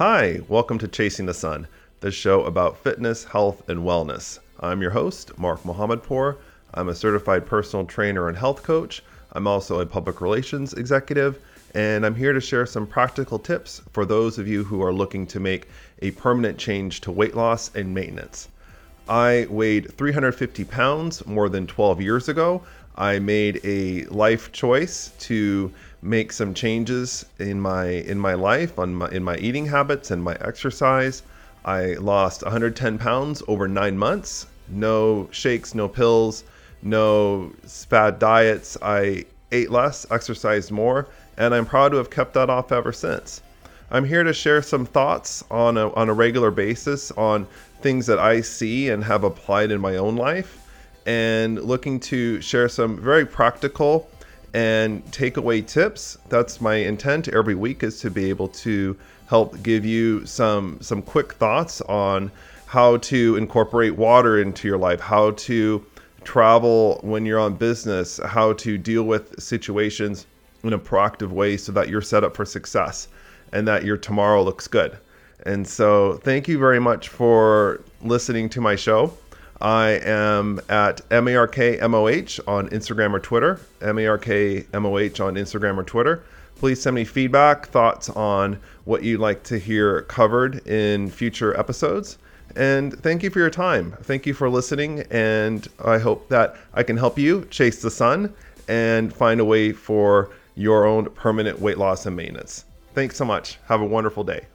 Hi, welcome to Chasing the Sun, the show about fitness, health, and wellness. I'm your host, Mark Mohammadpour. I'm a certified personal trainer and health coach. I'm also a public relations executive, and I'm here to share some practical tips for those of you who are looking to make a permanent change to weight loss and maintenance. I weighed 350 pounds more than 12 years ago. I made a life choice to make some changes in my in my life on my in my eating habits and my exercise. I lost 110 pounds over nine months. No shakes, no pills, no fad diets. I ate less, exercised more, and I'm proud to have kept that off ever since. I'm here to share some thoughts on a, on a regular basis on things that I see and have applied in my own life, and looking to share some very practical and takeaway tips. That's my intent every week is to be able to help give you some some quick thoughts on how to incorporate water into your life, how to travel when you're on business, how to deal with situations in a proactive way so that you're set up for success and that your tomorrow looks good. And so, thank you very much for listening to my show. I am at MARKMOH on Instagram or Twitter. MARKMOH on Instagram or Twitter. Please send me feedback, thoughts on what you'd like to hear covered in future episodes. And thank you for your time. Thank you for listening. And I hope that I can help you chase the sun and find a way for your own permanent weight loss and maintenance. Thanks so much. Have a wonderful day.